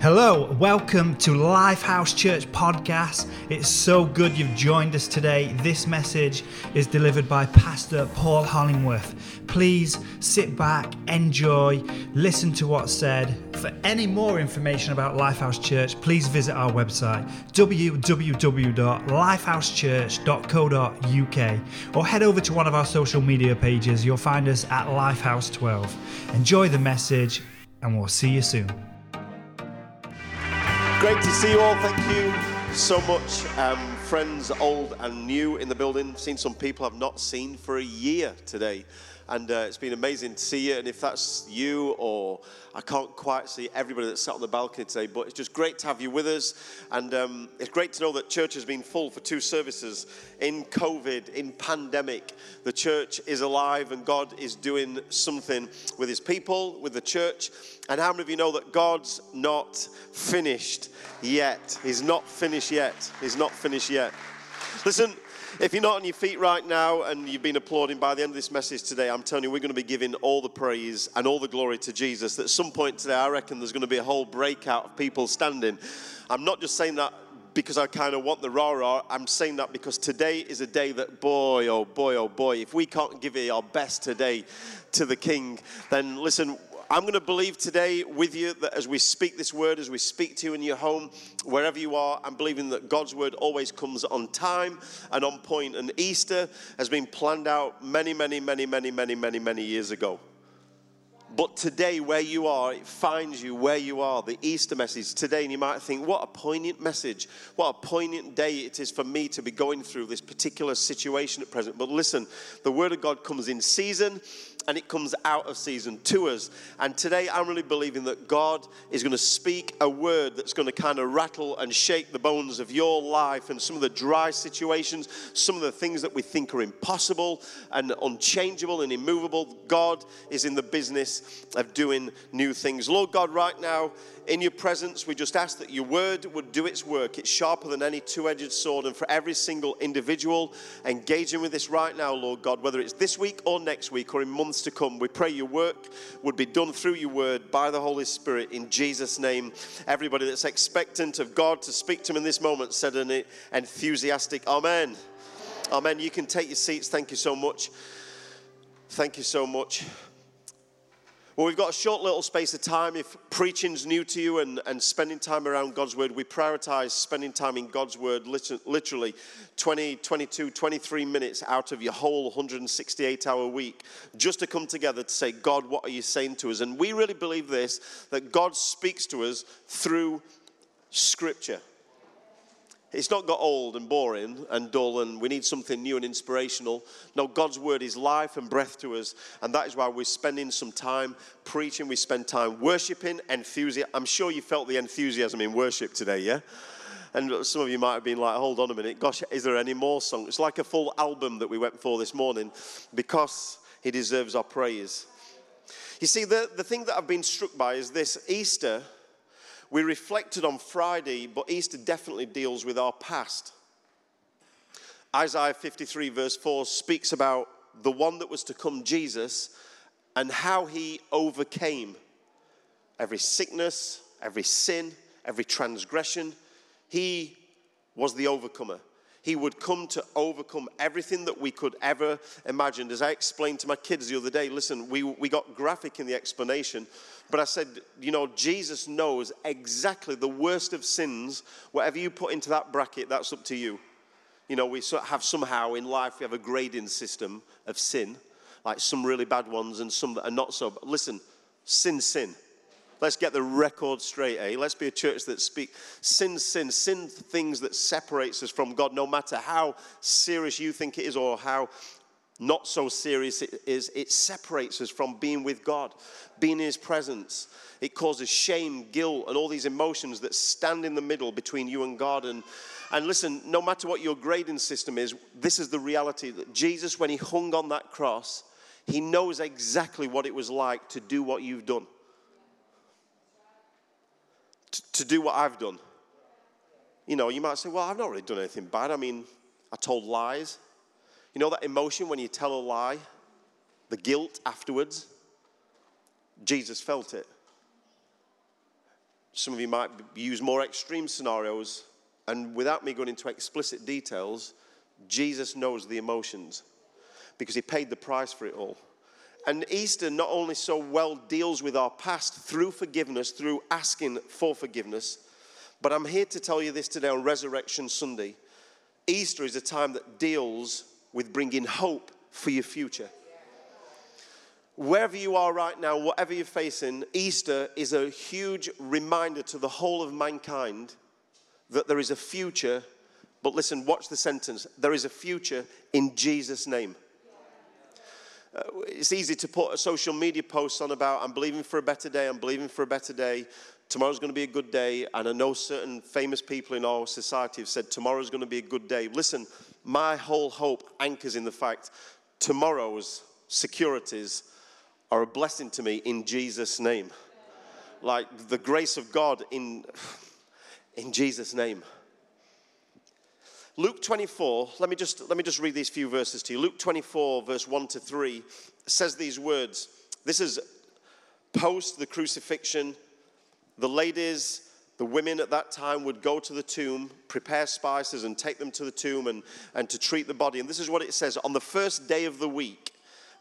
Hello, welcome to Lifehouse Church Podcast. It's so good you've joined us today. This message is delivered by Pastor Paul Hollingworth. Please sit back, enjoy, listen to what's said. For any more information about Lifehouse Church, please visit our website www.lifehousechurch.co.uk or head over to one of our social media pages. You'll find us at Lifehouse12. Enjoy the message, and we'll see you soon. Great to see you all. Thank you so much. Um, friends, old and new in the building. Seen some people I've not seen for a year today. And uh, it's been amazing to see you. And if that's you, or I can't quite see everybody that's sat on the balcony today, but it's just great to have you with us. And um, it's great to know that church has been full for two services in COVID, in pandemic. The church is alive, and God is doing something with His people, with the church. And how many of you know that God's not finished yet? He's not finished yet. He's not finished yet. Listen, if you're not on your feet right now and you've been applauding by the end of this message today, I'm telling you, we're going to be giving all the praise and all the glory to Jesus. At some point today, I reckon there's going to be a whole breakout of people standing. I'm not just saying that because I kind of want the rah rah. I'm saying that because today is a day that, boy, oh boy, oh boy, if we can't give it our best today to the King, then listen, I'm going to believe today with you that as we speak this word, as we speak to you in your home, wherever you are, I'm believing that God's word always comes on time and on point. And Easter has been planned out many, many, many, many, many, many, many years ago. But today, where you are, it finds you where you are. The Easter message today, and you might think, what a poignant message. What a poignant day it is for me to be going through this particular situation at present. But listen, the Word of God comes in season and it comes out of season to us. And today I'm really believing that God is going to speak a word that's going to kind of rattle and shake the bones of your life and some of the dry situations, some of the things that we think are impossible and unchangeable and immovable. God is in the business of doing new things. Lord God, right now, in your presence, we just ask that your word would do its work. It's sharper than any two edged sword. And for every single individual engaging with this right now, Lord God, whether it's this week or next week or in months to come, we pray your work would be done through your word by the Holy Spirit in Jesus' name. Everybody that's expectant of God to speak to them in this moment said an enthusiastic Amen. Amen. You can take your seats. Thank you so much. Thank you so much. Well, we've got a short little space of time. If preaching's new to you and, and spending time around God's Word, we prioritize spending time in God's Word literally 20, 22, 23 minutes out of your whole 168 hour week just to come together to say, God, what are you saying to us? And we really believe this that God speaks to us through Scripture. It's not got old and boring and dull and we need something new and inspirational. No, God's word is life and breath to us. And that is why we're spending some time preaching. We spend time worshiping, enthusiasm. I'm sure you felt the enthusiasm in worship today, yeah? And some of you might have been like, hold on a minute, gosh, is there any more songs? It's like a full album that we went for this morning because he deserves our praise. You see, the, the thing that I've been struck by is this Easter we reflected on Friday, but Easter definitely deals with our past. Isaiah 53, verse 4, speaks about the one that was to come, Jesus, and how he overcame every sickness, every sin, every transgression. He was the overcomer. He would come to overcome everything that we could ever imagine. As I explained to my kids the other day, listen, we, we got graphic in the explanation, but I said, you know, Jesus knows exactly the worst of sins. Whatever you put into that bracket, that's up to you. You know, we have somehow in life, we have a grading system of sin, like some really bad ones and some that are not so. But listen, sin, sin. Let's get the record straight, eh? Let's be a church that speaks sin, sin, sin things that separates us from God, no matter how serious you think it is or how not so serious it is. It separates us from being with God, being in His presence. It causes shame, guilt, and all these emotions that stand in the middle between you and God. And, and listen, no matter what your grading system is, this is the reality that Jesus, when He hung on that cross, He knows exactly what it was like to do what you've done to do what I've done. You know, you might say, well, I've not really done anything bad. I mean, I told lies. You know that emotion when you tell a lie? The guilt afterwards? Jesus felt it. some of you might use more extreme scenarios, and without me going into explicit details, Jesus knows the emotions because he paid the price for it all. And Easter not only so well deals with our past through forgiveness, through asking for forgiveness, but I'm here to tell you this today on Resurrection Sunday. Easter is a time that deals with bringing hope for your future. Wherever you are right now, whatever you're facing, Easter is a huge reminder to the whole of mankind that there is a future. But listen, watch the sentence there is a future in Jesus' name. Uh, it's easy to put a social media post on about, I'm believing for a better day, I'm believing for a better day. Tomorrow's going to be a good day. And I know certain famous people in our society have said tomorrow's going to be a good day. Listen, my whole hope anchors in the fact tomorrow's securities are a blessing to me in Jesus' name. Like the grace of God in, in Jesus' name. Luke 24, let me, just, let me just read these few verses to you. Luke 24, verse 1 to 3, says these words. This is post the crucifixion. The ladies, the women at that time would go to the tomb, prepare spices, and take them to the tomb and, and to treat the body. And this is what it says On the first day of the week,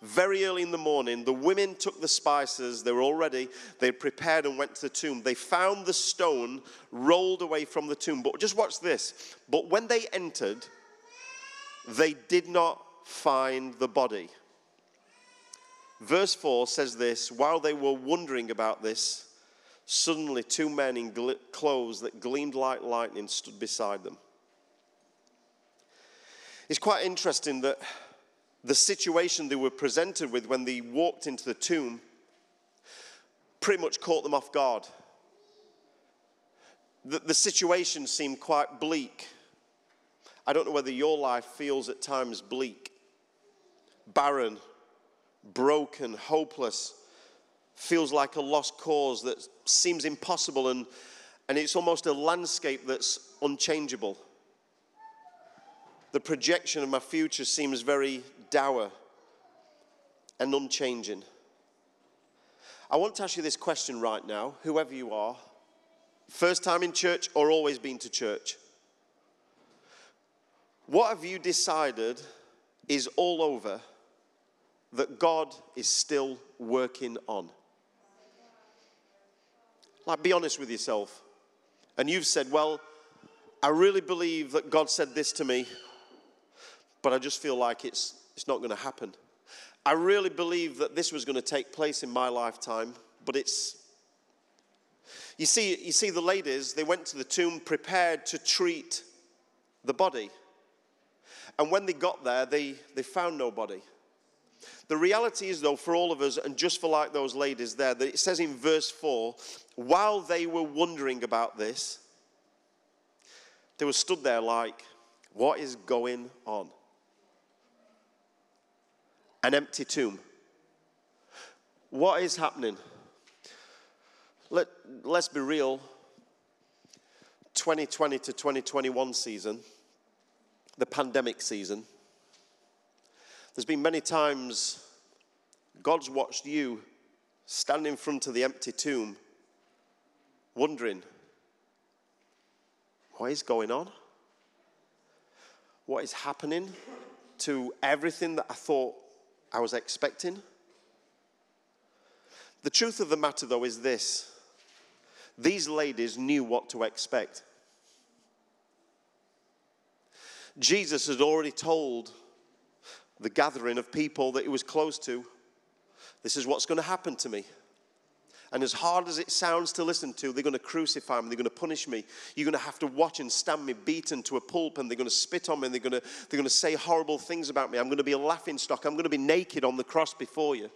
very early in the morning, the women took the spices, they were all ready, they prepared and went to the tomb. They found the stone rolled away from the tomb. But just watch this. But when they entered, they did not find the body. Verse 4 says this While they were wondering about this, suddenly two men in clothes that gleamed like lightning stood beside them. It's quite interesting that the situation they were presented with when they walked into the tomb pretty much caught them off guard. The, the situation seemed quite bleak. I don't know whether your life feels at times bleak, barren, broken, hopeless, feels like a lost cause that seems impossible, and, and it's almost a landscape that's unchangeable. The projection of my future seems very dour and unchanging. I want to ask you this question right now, whoever you are first time in church or always been to church. What have you decided is all over that God is still working on? Like, be honest with yourself. And you've said, Well, I really believe that God said this to me, but I just feel like it's it's not going to happen. I really believe that this was going to take place in my lifetime, but it's. You see, you see, the ladies, they went to the tomb prepared to treat the body. And when they got there, they, they found nobody. The reality is, though, for all of us, and just for like those ladies there, that it says in verse 4 while they were wondering about this, they were stood there like, what is going on? An empty tomb. What is happening? Let, let's be real 2020 to 2021 season, the pandemic season, there's been many times God's watched you stand in front of the empty tomb, wondering, what is going on? What is happening to everything that I thought I was expecting. The truth of the matter, though, is this these ladies knew what to expect. Jesus had already told the gathering of people that he was close to, This is what's going to happen to me. And as hard as it sounds to listen to, they're going to crucify me, they're going to punish me. You're going to have to watch and stand me beaten to a pulp, and they're going to spit on me, and they're going to, they're going to say horrible things about me. I'm going to be a laughing stock. I'm going to be naked on the cross before you.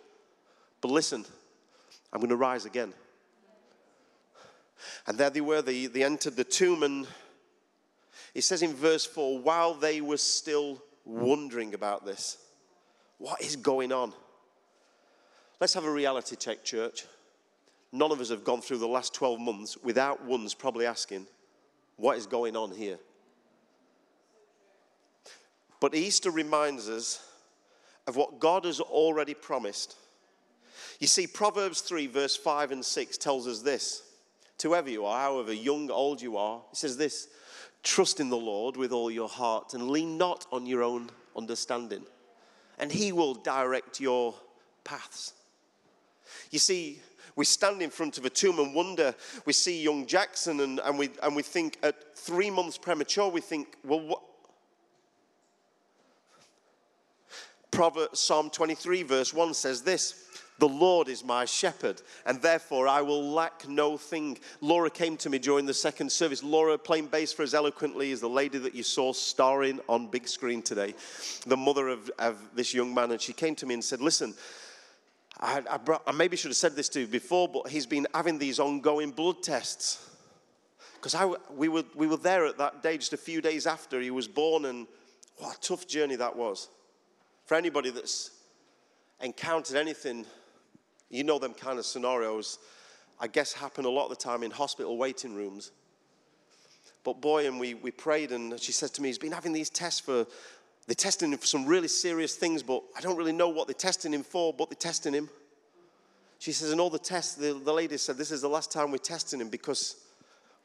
But listen, I'm going to rise again. And there they were, they, they entered the tomb, and it says in verse 4 while they were still wondering about this, what is going on? Let's have a reality check, church none of us have gone through the last 12 months without once probably asking, what is going on here? But Easter reminds us of what God has already promised. You see, Proverbs 3, verse 5 and 6 tells us this to whoever you are, however young, old you are. He says this Trust in the Lord with all your heart and lean not on your own understanding, and He will direct your paths. You see, we stand in front of a tomb and wonder. We see young Jackson, and, and, we, and we think at three months premature, we think, well, what? Proverbs, Psalm 23, verse 1 says this The Lord is my shepherd, and therefore I will lack no thing. Laura came to me during the second service. Laura, playing bass for us eloquently, is the lady that you saw starring on big screen today, the mother of, of this young man. And she came to me and said, Listen, I, I, brought, I maybe should have said this to you before, but he's been having these ongoing blood tests. Because we were, we were there at that day just a few days after he was born, and what a tough journey that was. For anybody that's encountered anything, you know them kind of scenarios, I guess happen a lot of the time in hospital waiting rooms. But boy, and we, we prayed, and she said to me, he's been having these tests for they're testing him for some really serious things, but I don't really know what they're testing him for, but they're testing him. She says, and all the tests, the, the lady said, this is the last time we're testing him because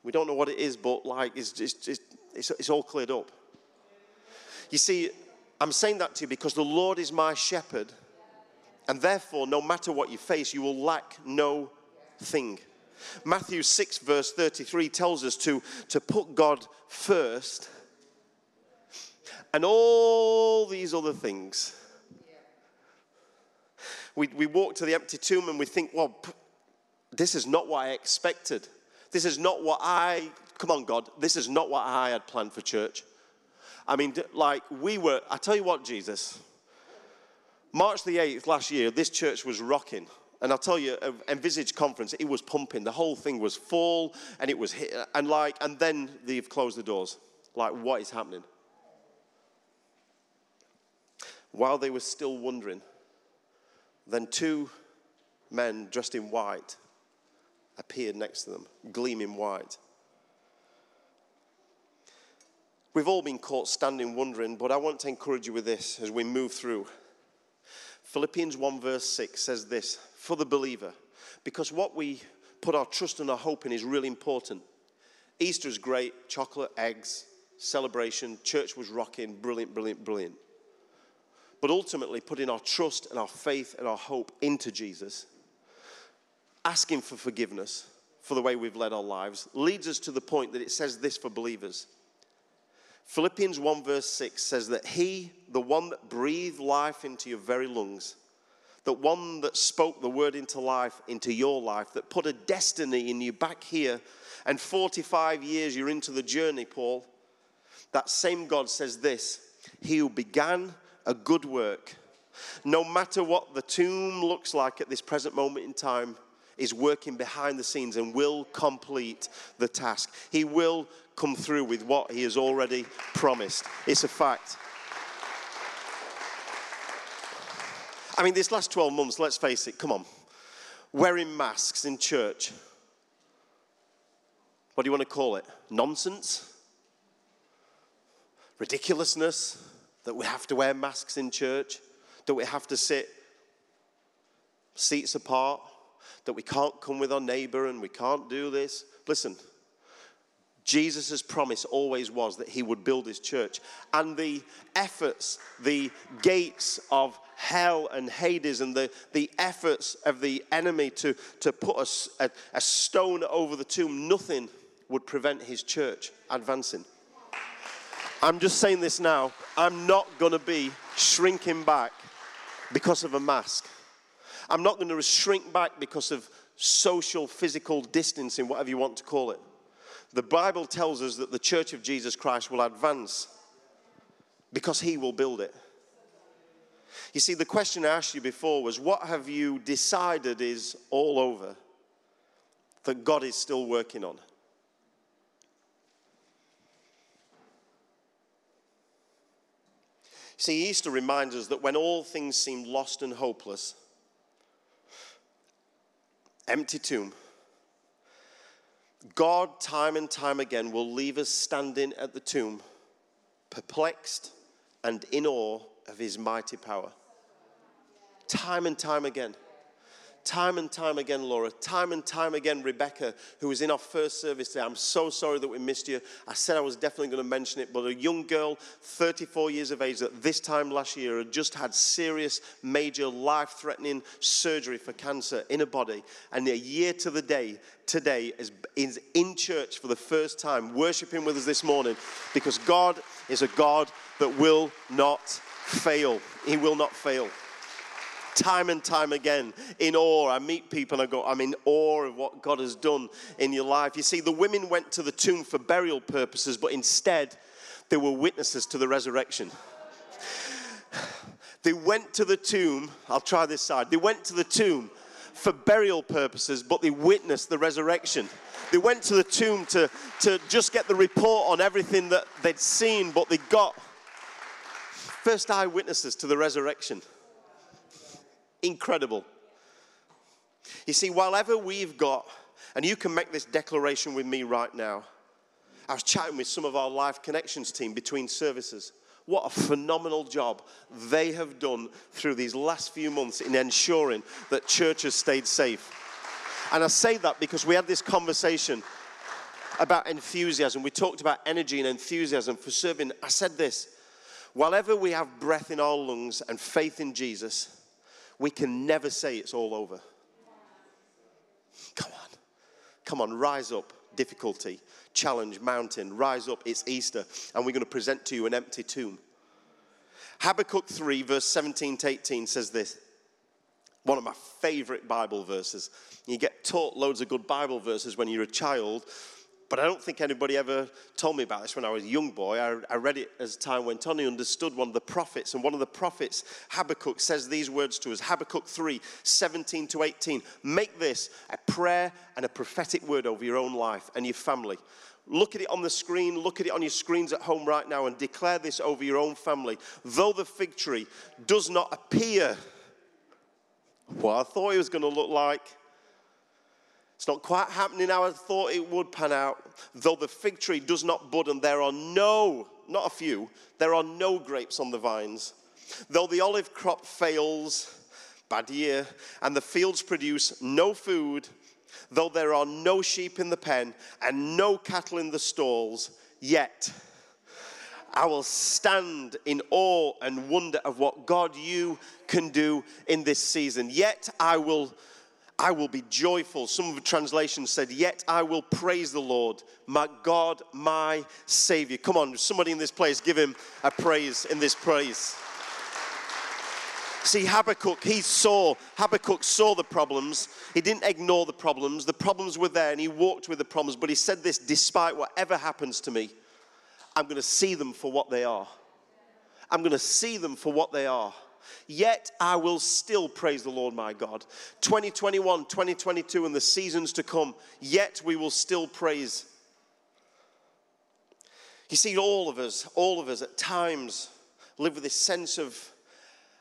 we don't know what it is, but like it's, it's, it's, it's all cleared up. You see, I'm saying that to you because the Lord is my shepherd, and therefore, no matter what you face, you will lack no thing. Matthew 6, verse 33 tells us to, to put God first and all these other things. We, we walk to the empty tomb and we think, well, this is not what I expected. This is not what I, come on, God, this is not what I had planned for church. I mean, like, we were, I tell you what, Jesus, March the 8th last year, this church was rocking. And I'll tell you, uh, Envisage conference, it was pumping. The whole thing was full, and it was hit, uh, and like, and then they've closed the doors. Like, what is happening? While they were still wondering, then two men dressed in white appeared next to them, gleaming white. We've all been caught standing wondering, but I want to encourage you with this as we move through. Philippians 1, verse 6 says this for the believer, because what we put our trust and our hope in is really important. Easter is great, chocolate, eggs, celebration, church was rocking, brilliant, brilliant, brilliant. But ultimately, putting our trust and our faith and our hope into Jesus, asking for forgiveness for the way we've led our lives, leads us to the point that it says this for believers. Philippians 1, verse 6 says that He, the one that breathed life into your very lungs, that one that spoke the word into life, into your life, that put a destiny in you back here, and 45 years you're into the journey, Paul. That same God says this He who began a good work, no matter what the tomb looks like at this present moment in time, is working behind the scenes and will complete the task. He will come through with what he has already promised. It's a fact. I mean, this last 12 months, let's face it, come on. Wearing masks in church. What do you want to call it? Nonsense? Ridiculousness? That we have to wear masks in church, that we have to sit seats apart, that we can't come with our neighbor and we can't do this. Listen, Jesus' promise always was that he would build his church. And the efforts, the gates of hell and Hades, and the, the efforts of the enemy to, to put a, a, a stone over the tomb, nothing would prevent his church advancing. I'm just saying this now. I'm not going to be shrinking back because of a mask. I'm not going to shrink back because of social, physical distancing, whatever you want to call it. The Bible tells us that the church of Jesus Christ will advance because he will build it. You see, the question I asked you before was what have you decided is all over that God is still working on? See, Easter reminds us that when all things seem lost and hopeless, empty tomb, God, time and time again, will leave us standing at the tomb, perplexed and in awe of his mighty power. Time and time again. Time and time again, Laura, time and time again, Rebecca, who was in our first service today. I'm so sorry that we missed you. I said I was definitely going to mention it, but a young girl, 34 years of age, that this time last year had just had serious, major, life threatening surgery for cancer in her body. And a year to the day, today, is, is in church for the first time, worshiping with us this morning, because God is a God that will not fail. He will not fail time and time again in awe. I meet people and I go, I'm in awe of what God has done in your life. You see, the women went to the tomb for burial purposes, but instead they were witnesses to the resurrection. They went to the tomb, I'll try this side. They went to the tomb for burial purposes, but they witnessed the resurrection. They went to the tomb to, to just get the report on everything that they'd seen, but they got first eyewitnesses to the resurrection. Incredible. You see, whatever we've got, and you can make this declaration with me right now. I was chatting with some of our Life Connections team between services. What a phenomenal job they have done through these last few months in ensuring that churches stayed safe. And I say that because we had this conversation about enthusiasm. We talked about energy and enthusiasm for serving. I said this whatever we have breath in our lungs and faith in Jesus, we can never say it's all over. Come on. Come on, rise up. Difficulty, challenge, mountain, rise up. It's Easter, and we're going to present to you an empty tomb. Habakkuk 3, verse 17 to 18 says this one of my favorite Bible verses. You get taught loads of good Bible verses when you're a child, but I don't think anybody ever told me about this when I was a young boy. I, I, read it as time went on. He understood one of the prophets, and one of the prophets, Habakkuk, says these words to us Habakkuk 3 17 to 18. Make this a prayer and a prophetic word over your own life and your family. Look at it on the screen, look at it on your screens at home right now, and declare this over your own family. Though the fig tree does not appear what I thought it was going to look like, it's not quite happening how I thought it would pan out. Though the fig tree does not bud and there are no, not a few, there are no grapes on the vines. Though the olive crop fails, bad year, and the fields produce no food, though there are no sheep in the pen and no cattle in the stalls, yet I will stand in awe and wonder of what God you can do in this season. Yet I will I will be joyful. Some of the translations said, Yet I will praise the Lord, my God, my Savior. Come on, somebody in this place, give him a praise in this praise. See, Habakkuk, he saw, Habakkuk saw the problems. He didn't ignore the problems. The problems were there and he walked with the problems. But he said this despite whatever happens to me, I'm going to see them for what they are. I'm going to see them for what they are yet I will still praise the Lord my God. 2021, 2022, and the seasons to come, yet we will still praise. You see, all of us, all of us at times live with this sense of,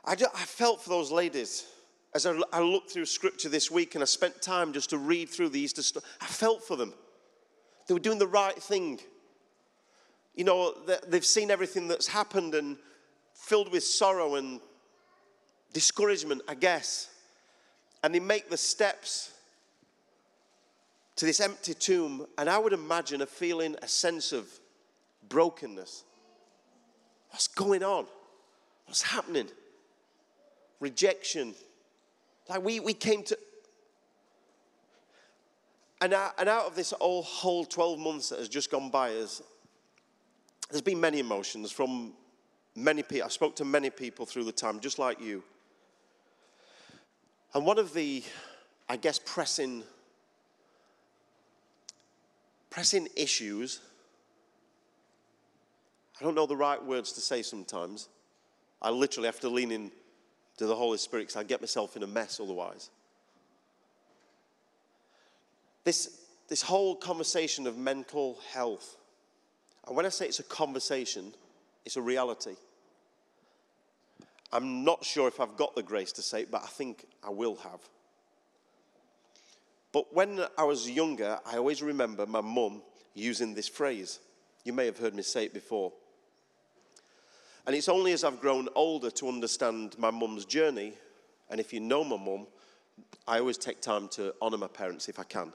I, just, I felt for those ladies as I, I, looked through scripture this week and I spent time just to read through the Easter stuff. I felt for them. They were doing the right thing. You know, they've seen everything that's happened and filled with sorrow and discouragement, I guess. And they make the steps to this empty tomb, and I would imagine a feeling, a sense of brokenness. What's going on? What's happening? Rejection. Like we, we came to. And out, and out of this whole, whole 12 months that has just gone by, us, there's been many emotions from many people. I spoke to many people through the time, just like you. And one of the, I guess, pressing, pressing issues, I don't know the right words to say sometimes. I literally have to lean in to the Holy Spirit because I get myself in a mess otherwise. This, this whole conversation of mental health, and when I say it's a conversation, it's a reality. I'm not sure if I've got the grace to say it, but I think I will have. But when I was younger, I always remember my mum using this phrase. You may have heard me say it before. And it's only as I've grown older to understand my mum's journey, and if you know my mum, I always take time to honor my parents if I can.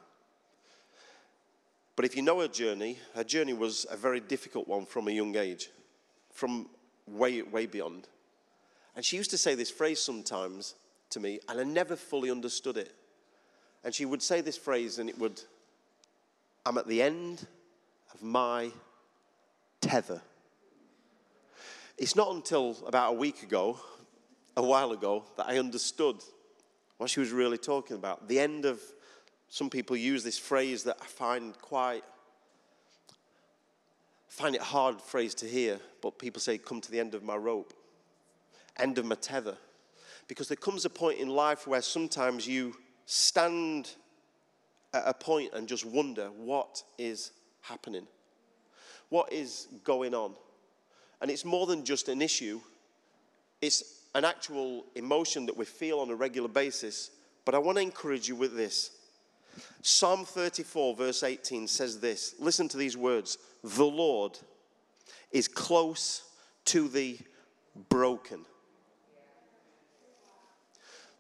But if you know her journey, her journey was a very difficult one from a young age, from way, way beyond. And she used to say this phrase sometimes to me, and I never fully understood it. And she would say this phrase, and it would, I'm at the end of my tether. It's not until about a week ago, a while ago, that I understood what she was really talking about. The end of, some people use this phrase that I find quite, find it hard phrase to hear, but people say, come to the end of my rope, end of my tether. Because there comes a point in life where sometimes you stand at a point and just wonder what is happening, what is going on. And it's more than just an issue, it's an actual emotion that we feel on a regular basis. But I want to encourage you with this. Psalm 34, verse 18 says this Listen to these words The Lord is close to the broken.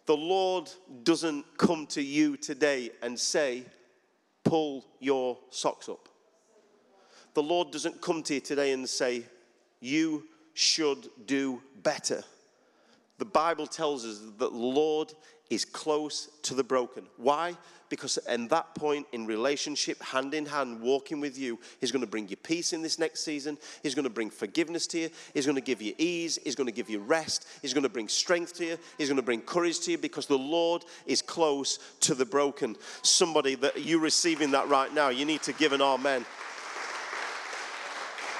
The Lord doesn't come to you today and say, Pull your socks up. The Lord doesn't come to you today and say, You should do better. The Bible tells us that the Lord is close to the broken. Why? Because at that point in relationship, hand in hand, walking with you, He's going to bring you peace in this next season. He's going to bring forgiveness to you. He's going to give you ease. He's going to give you rest. He's going to bring strength to you. He's going to bring courage to you because the Lord is close to the broken. Somebody that you're receiving that right now, you need to give an amen.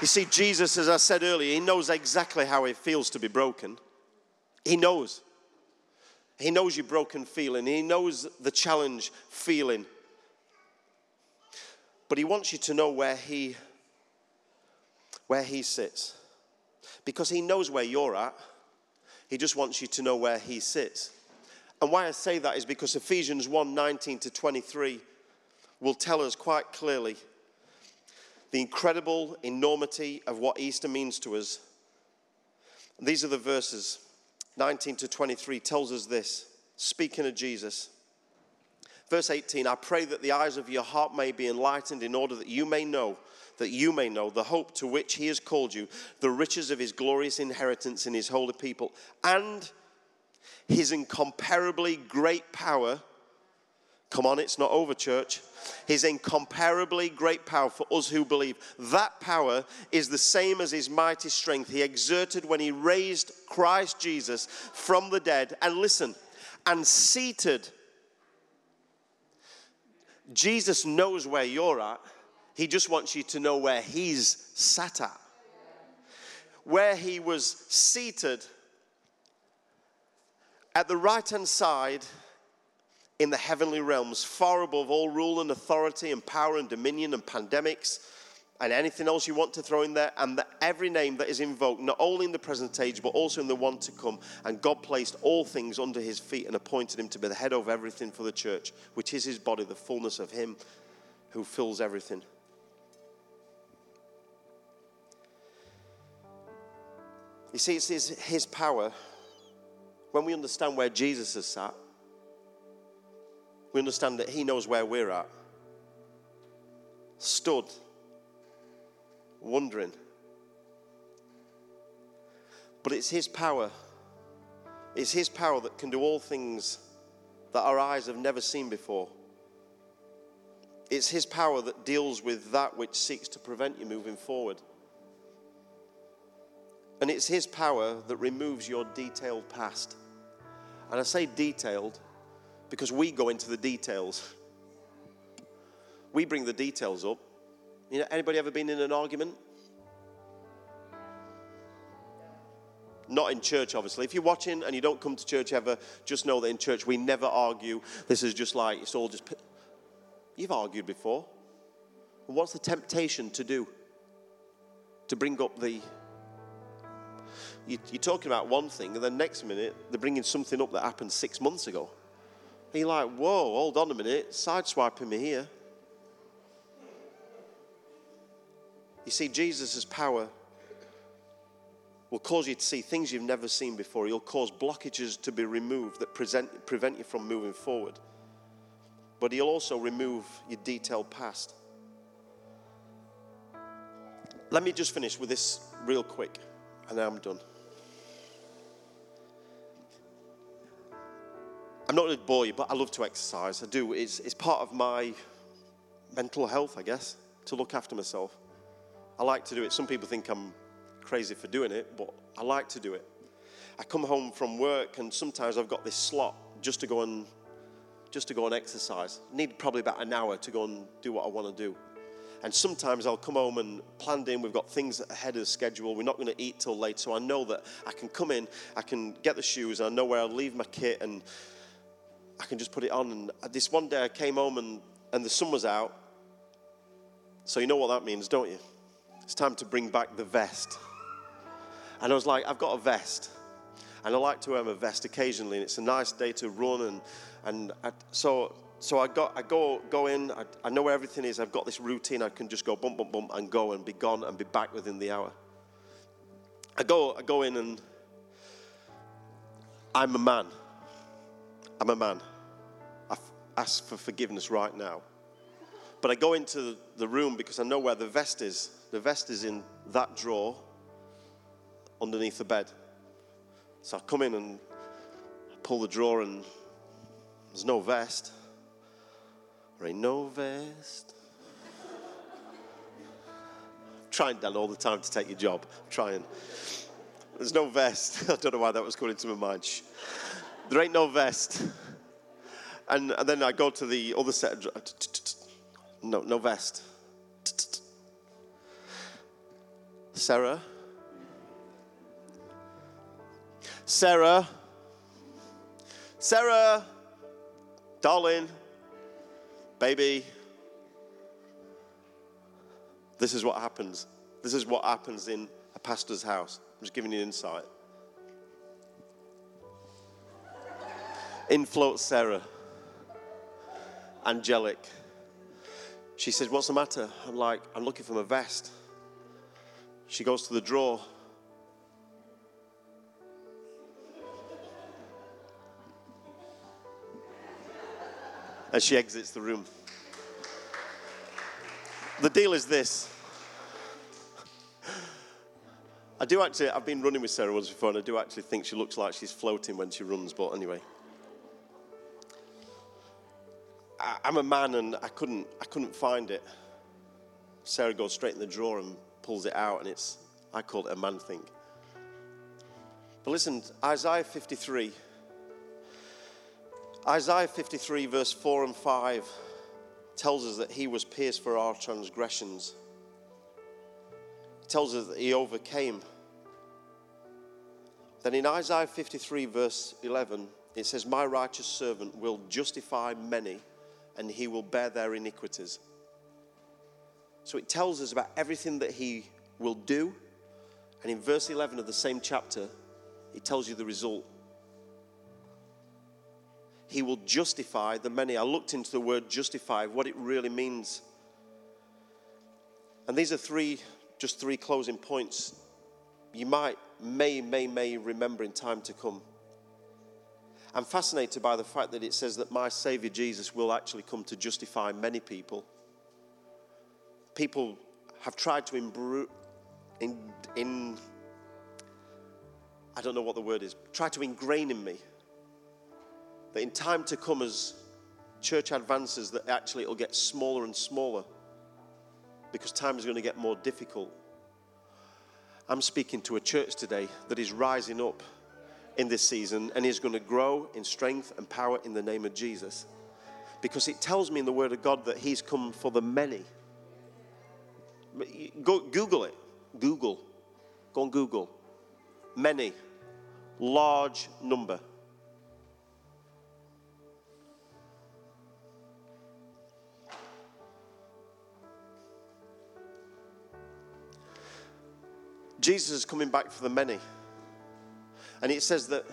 You see, Jesus, as I said earlier, He knows exactly how it feels to be broken. He knows. He knows your broken feeling. He knows the challenge feeling. But he wants you to know where he where he sits. Because he knows where you're at. He just wants you to know where he sits. And why I say that is because Ephesians 1 19 to 23 will tell us quite clearly the incredible enormity of what Easter means to us. These are the verses 19 to 23 tells us this, speaking of Jesus. Verse 18 I pray that the eyes of your heart may be enlightened in order that you may know, that you may know the hope to which he has called you, the riches of his glorious inheritance in his holy people, and his incomparably great power Come on, it's not over, church. His incomparably great power for us who believe. That power is the same as his mighty strength he exerted when he raised Christ Jesus from the dead. And listen, and seated. Jesus knows where you're at. He just wants you to know where he's sat at. Where he was seated at the right hand side in the heavenly realms, far above all rule and authority and power and dominion and pandemics and anything else you want to throw in there, and that every name that is invoked, not only in the present age, but also in the one to come. And God placed all things under his feet and appointed him to be the head of everything for the church, which is his body, the fullness of him who fills everything. You see, it's his, his power. When we understand where Jesus has sat, we understand that He knows where we're at. Stood, wondering. But it's His power. It's His power that can do all things that our eyes have never seen before. It's His power that deals with that which seeks to prevent you moving forward. And it's His power that removes your detailed past. And I say detailed because we go into the details. We bring the details up. You know, anybody ever been in an argument? Not in church, obviously. If you're watching and you don't come to church ever, just know that in church we never argue. This is just like, it's all just. You've argued before. what's the temptation to do? To bring up the. You're talking about one thing, and then next minute they're bringing something up that happened six months ago. And you're like, whoa, hold on a minute, sideswiping me here. You see, Jesus' power will cause you to see things you've never seen before. He'll cause blockages to be removed that present, prevent you from moving forward. But He'll also remove your detailed past. Let me just finish with this real quick, and I'm done. I'm not going to bore you, but I love to exercise. I do. It's, it's part of my mental health, I guess, to look after myself. I like to do it. Some people think I'm crazy for doing it, but I like to do it. I come home from work and sometimes I've got this slot just to go and just to go and exercise. Need probably about an hour to go and do what I want to do. And sometimes I'll come home and planned in, we've got things ahead of schedule, we're not going to eat till late, so I know that I can come in, I can get the shoes, I know where I'll leave my kit, and I can just put it on. And this one day I came home and, and the sun was out, so you know what that means, don't you? It's time to bring back the vest. And I was like, I've got a vest. And I like to wear my vest occasionally, and it's a nice day to run. And, and I, so, so I, got, I go, go in, I, I know where everything is. I've got this routine. I can just go bump, bump, bump, and go and be gone and be back within the hour. I go, I go in, and I'm a man. I'm a man. Ask for forgiveness right now. But I go into the room because I know where the vest is. The vest is in that drawer underneath the bed. So I come in and pull the drawer, and there's no vest. There ain't no vest. trying, Dan, all the time to take your job. Trying. There's no vest. I don't know why that was coming into my mind. There ain't no vest. And, then I go to the other set. No, no vest. Sarah. Sarah. Sarah. Darling. Baby. This is what happens. This is what happens in a pastor's house. I'm just giving you insight. In floats Sarah. Angelic. She says, What's the matter? I'm like, I'm looking for my vest. She goes to the drawer. And she exits the room. The deal is this. I do actually, I've been running with Sarah once before, and I do actually think she looks like she's floating when she runs, but anyway. I, I'm a man and I couldn't, I couldn't find it. Sarah goes straight in the drawer and pulls it out, and it's, I call it a man thing. But listen, Isaiah 53. Isaiah 53, verse 4 and 5, tells us that he was pierced for our transgressions. It tells us that he overcame. Then in Isaiah 53, verse 11, it says, My righteous servant will justify many, and he will bear their iniquities. So it tells us about everything that he will do. And in verse 11 of the same chapter, it tells you the result. He will justify the many. I looked into the word justify, what it really means. And these are three, just three closing points. You might, may, may, may remember in time to come. I'm fascinated by the fact that it says that my Savior Jesus will actually come to justify many people. People have tried to imbru- in, in, I don't know what the word is, try to ingrain in me that in time to come, as church advances, that actually it'll get smaller and smaller because time is going to get more difficult. I'm speaking to a church today that is rising up in this season and is going to grow in strength and power in the name of Jesus. Because it tells me in the Word of God that He's come for the many. Go Google it. Google. Go on Google. Many. Large number. Jesus is coming back for the many. And it says that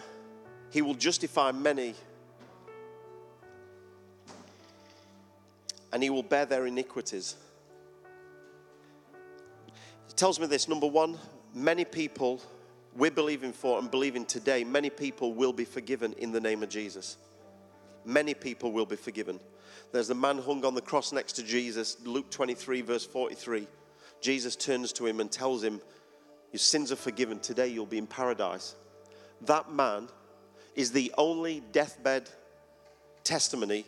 he will justify many and he will bear their iniquities. It tells me this number one, many people we're believing for and believing today, many people will be forgiven in the name of Jesus. Many people will be forgiven. There's a man hung on the cross next to Jesus, Luke 23, verse 43. Jesus turns to him and tells him, Your sins are forgiven. Today you'll be in paradise. That man is the only deathbed testimony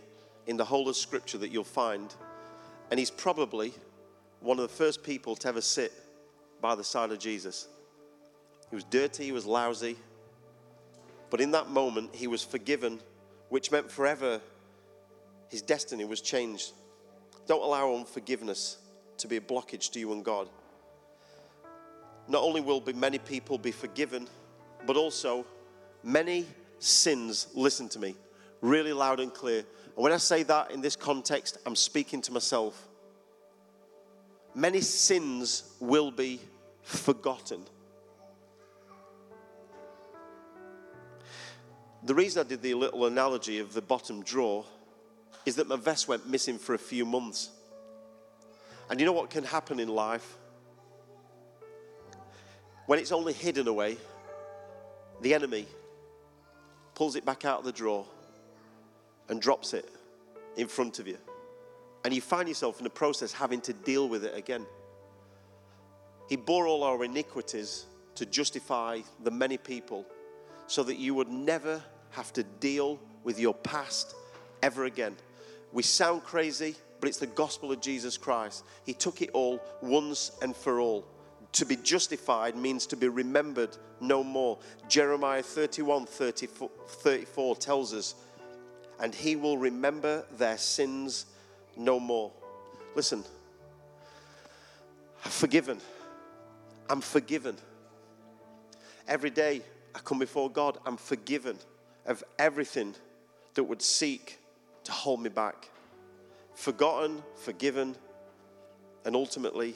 in the whole of Scripture that you'll find. And he's probably one of the first people to ever sit by the side of Jesus. He was dirty, he was lousy, but in that moment, he was forgiven, which meant forever his destiny was changed. Don't allow unforgiveness to be a blockage to you and God. Not only will many people be forgiven, but also many sins, listen to me, really loud and clear. And when I say that in this context, I'm speaking to myself. Many sins will be forgotten. The reason I did the little analogy of the bottom drawer is that my vest went missing for a few months. And you know what can happen in life? When it's only hidden away, the enemy pulls it back out of the drawer and drops it in front of you. And you find yourself in the process having to deal with it again. He bore all our iniquities to justify the many people so that you would never have to deal with your past ever again. We sound crazy, but it's the gospel of Jesus Christ. He took it all once and for all. To be justified means to be remembered no more. Jeremiah 31 34, 34 tells us, and he will remember their sins no more. Listen, I'm forgiven. I'm forgiven. Every day I come before God, I'm forgiven of everything that would seek to hold me back. Forgotten, forgiven, and ultimately,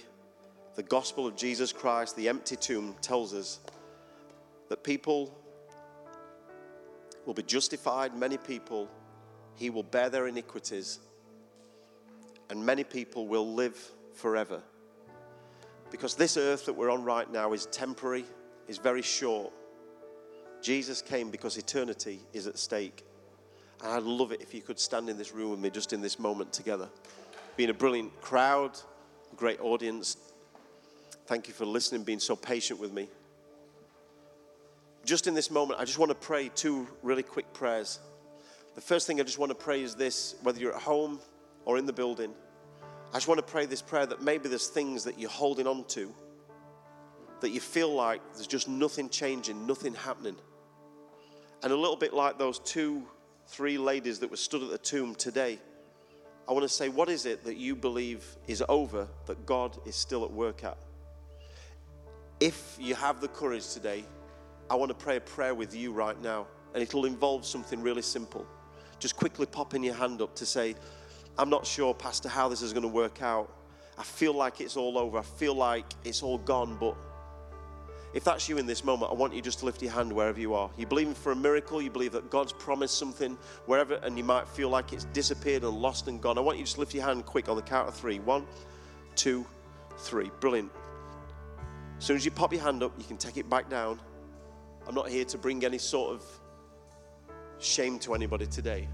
the gospel of Jesus Christ, the empty tomb, tells us that people will be justified, many people, he will bear their iniquities, and many people will live forever. Because this earth that we're on right now is temporary, is very short. Jesus came because eternity is at stake. And I'd love it if you could stand in this room with me just in this moment together. Being a brilliant crowd, great audience. Thank you for listening, being so patient with me. Just in this moment, I just want to pray two really quick prayers. The first thing I just want to pray is this whether you're at home or in the building, I just want to pray this prayer that maybe there's things that you're holding on to that you feel like there's just nothing changing, nothing happening. And a little bit like those two, three ladies that were stood at the tomb today, I want to say, what is it that you believe is over that God is still at work at? If you have the courage today, I want to pray a prayer with you right now, and it'll involve something really simple. Just quickly popping your hand up to say, I'm not sure, Pastor, how this is going to work out. I feel like it's all over. I feel like it's all gone, but if that's you in this moment, I want you just to lift your hand wherever you are. You believe in for a miracle, you believe that God's promised something wherever, and you might feel like it's disappeared and lost and gone. I want you to just lift your hand quick on the count of three. One, two, three. Brilliant. As soon as you pop your hand up, you can take it back down. I'm not here to bring any sort of shame to anybody today.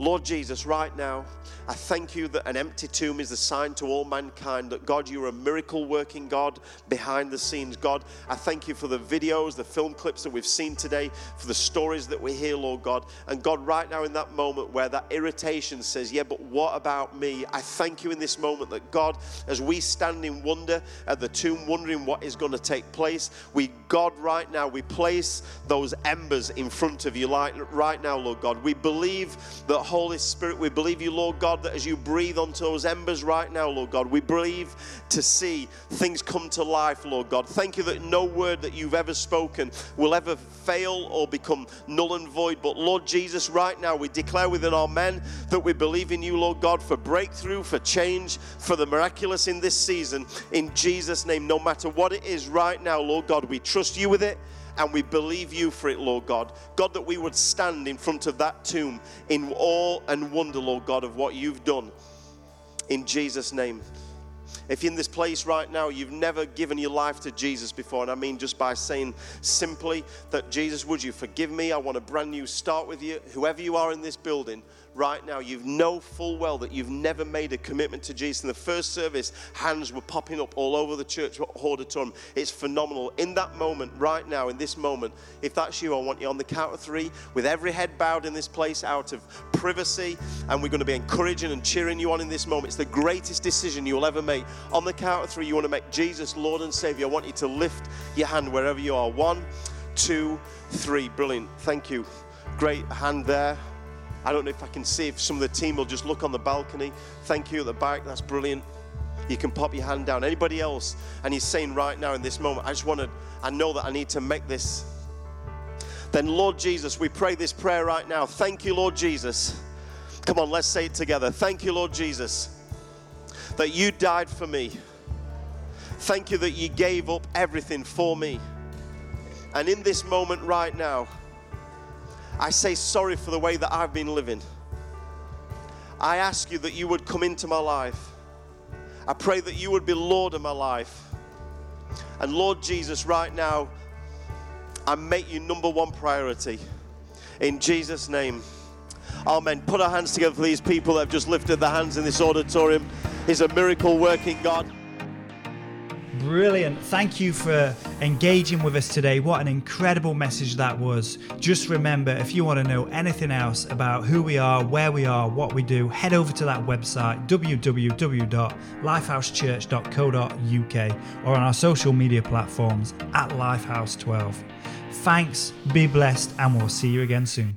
Lord Jesus, right now, I thank you that an empty tomb is a sign to all mankind that God, you're a miracle working God behind the scenes. God, I thank you for the videos, the film clips that we've seen today, for the stories that we hear, Lord God. And God, right now in that moment where that irritation says, Yeah, but what about me? I thank you in this moment that God, as we stand in wonder at the tomb, wondering what is going to take place, we, God, right now, we place those embers in front of you like, right now, Lord God. We believe that Holy Spirit, we believe you, Lord God, that as you breathe onto those embers right now, Lord God, we believe to see things come to life, Lord God. Thank you that no word that you've ever spoken will ever fail or become null and void. But Lord Jesus, right now, we declare within our men that we believe in you, Lord God, for breakthrough, for change, for the miraculous in this season. In Jesus' name, no matter what it is right now, Lord God, we trust you with it and we believe you for it, Lord God. God, that we would stand in front of that tomb in awe and wonder, Lord God, of what you've done. In Jesus' name. If you're in this place right now, you've never given your life to Jesus before, and I mean just by saying simply that Jesus, would you forgive me? I want a brand new start with you. Whoever you are in this building, right now, you know full well that you've never made a commitment to Jesus. In the first service, hands were popping up all over the church auditorium. It's phenomenal. In that moment, right now, in this moment, if that's you, I want you on the count of three, with every head bowed in this place out of privacy, and we're going to be encouraging and cheering you on in this moment. It's the greatest decision you will ever make. On the count of three, you want to make Jesus Lord and Savior. I want you to lift your hand wherever you are. One, two, three. Brilliant. Thank you. Great hand there. I don't know if I can see if some of the team will just look on the balcony. Thank you at the back. That's brilliant. You can pop your hand down. Anybody else? And he's saying right now in this moment, I just want to, I know that I need to make this. Then, Lord Jesus, we pray this prayer right now. Thank you, Lord Jesus. Come on, let's say it together. Thank you, Lord Jesus, that you died for me. Thank you that you gave up everything for me. And in this moment right now, I say sorry for the way that I've been living. I ask you that you would come into my life. I pray that you would be Lord of my life. And Lord Jesus, right now, I make you number one priority. In Jesus' name. Amen. Put our hands together for these people that have just lifted their hands in this auditorium. He's a miracle working God. Brilliant. Thank you for engaging with us today. What an incredible message that was. Just remember if you want to know anything else about who we are, where we are, what we do, head over to that website www.lifehousechurch.co.uk or on our social media platforms at Lifehouse12. Thanks, be blessed, and we'll see you again soon.